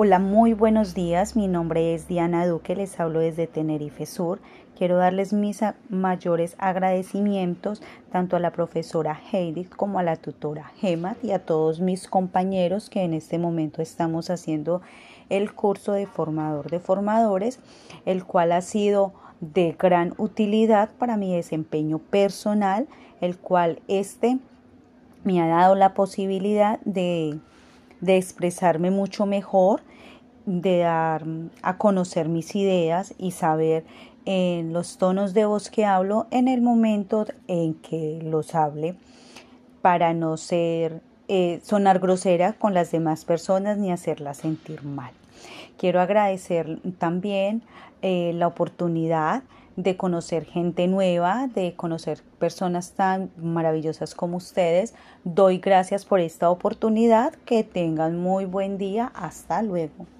Hola, muy buenos días. Mi nombre es Diana Duque, les hablo desde Tenerife Sur. Quiero darles mis mayores agradecimientos tanto a la profesora Heidi como a la tutora Gemat y a todos mis compañeros que en este momento estamos haciendo el curso de formador de formadores, el cual ha sido de gran utilidad para mi desempeño personal, el cual este me ha dado la posibilidad de de expresarme mucho mejor, de dar a conocer mis ideas y saber en los tonos de voz que hablo en el momento en que los hable para no ser eh, sonar grosera con las demás personas ni hacerlas sentir mal. Quiero agradecer también eh, la oportunidad de conocer gente nueva, de conocer personas tan maravillosas como ustedes. Doy gracias por esta oportunidad. Que tengan muy buen día. Hasta luego.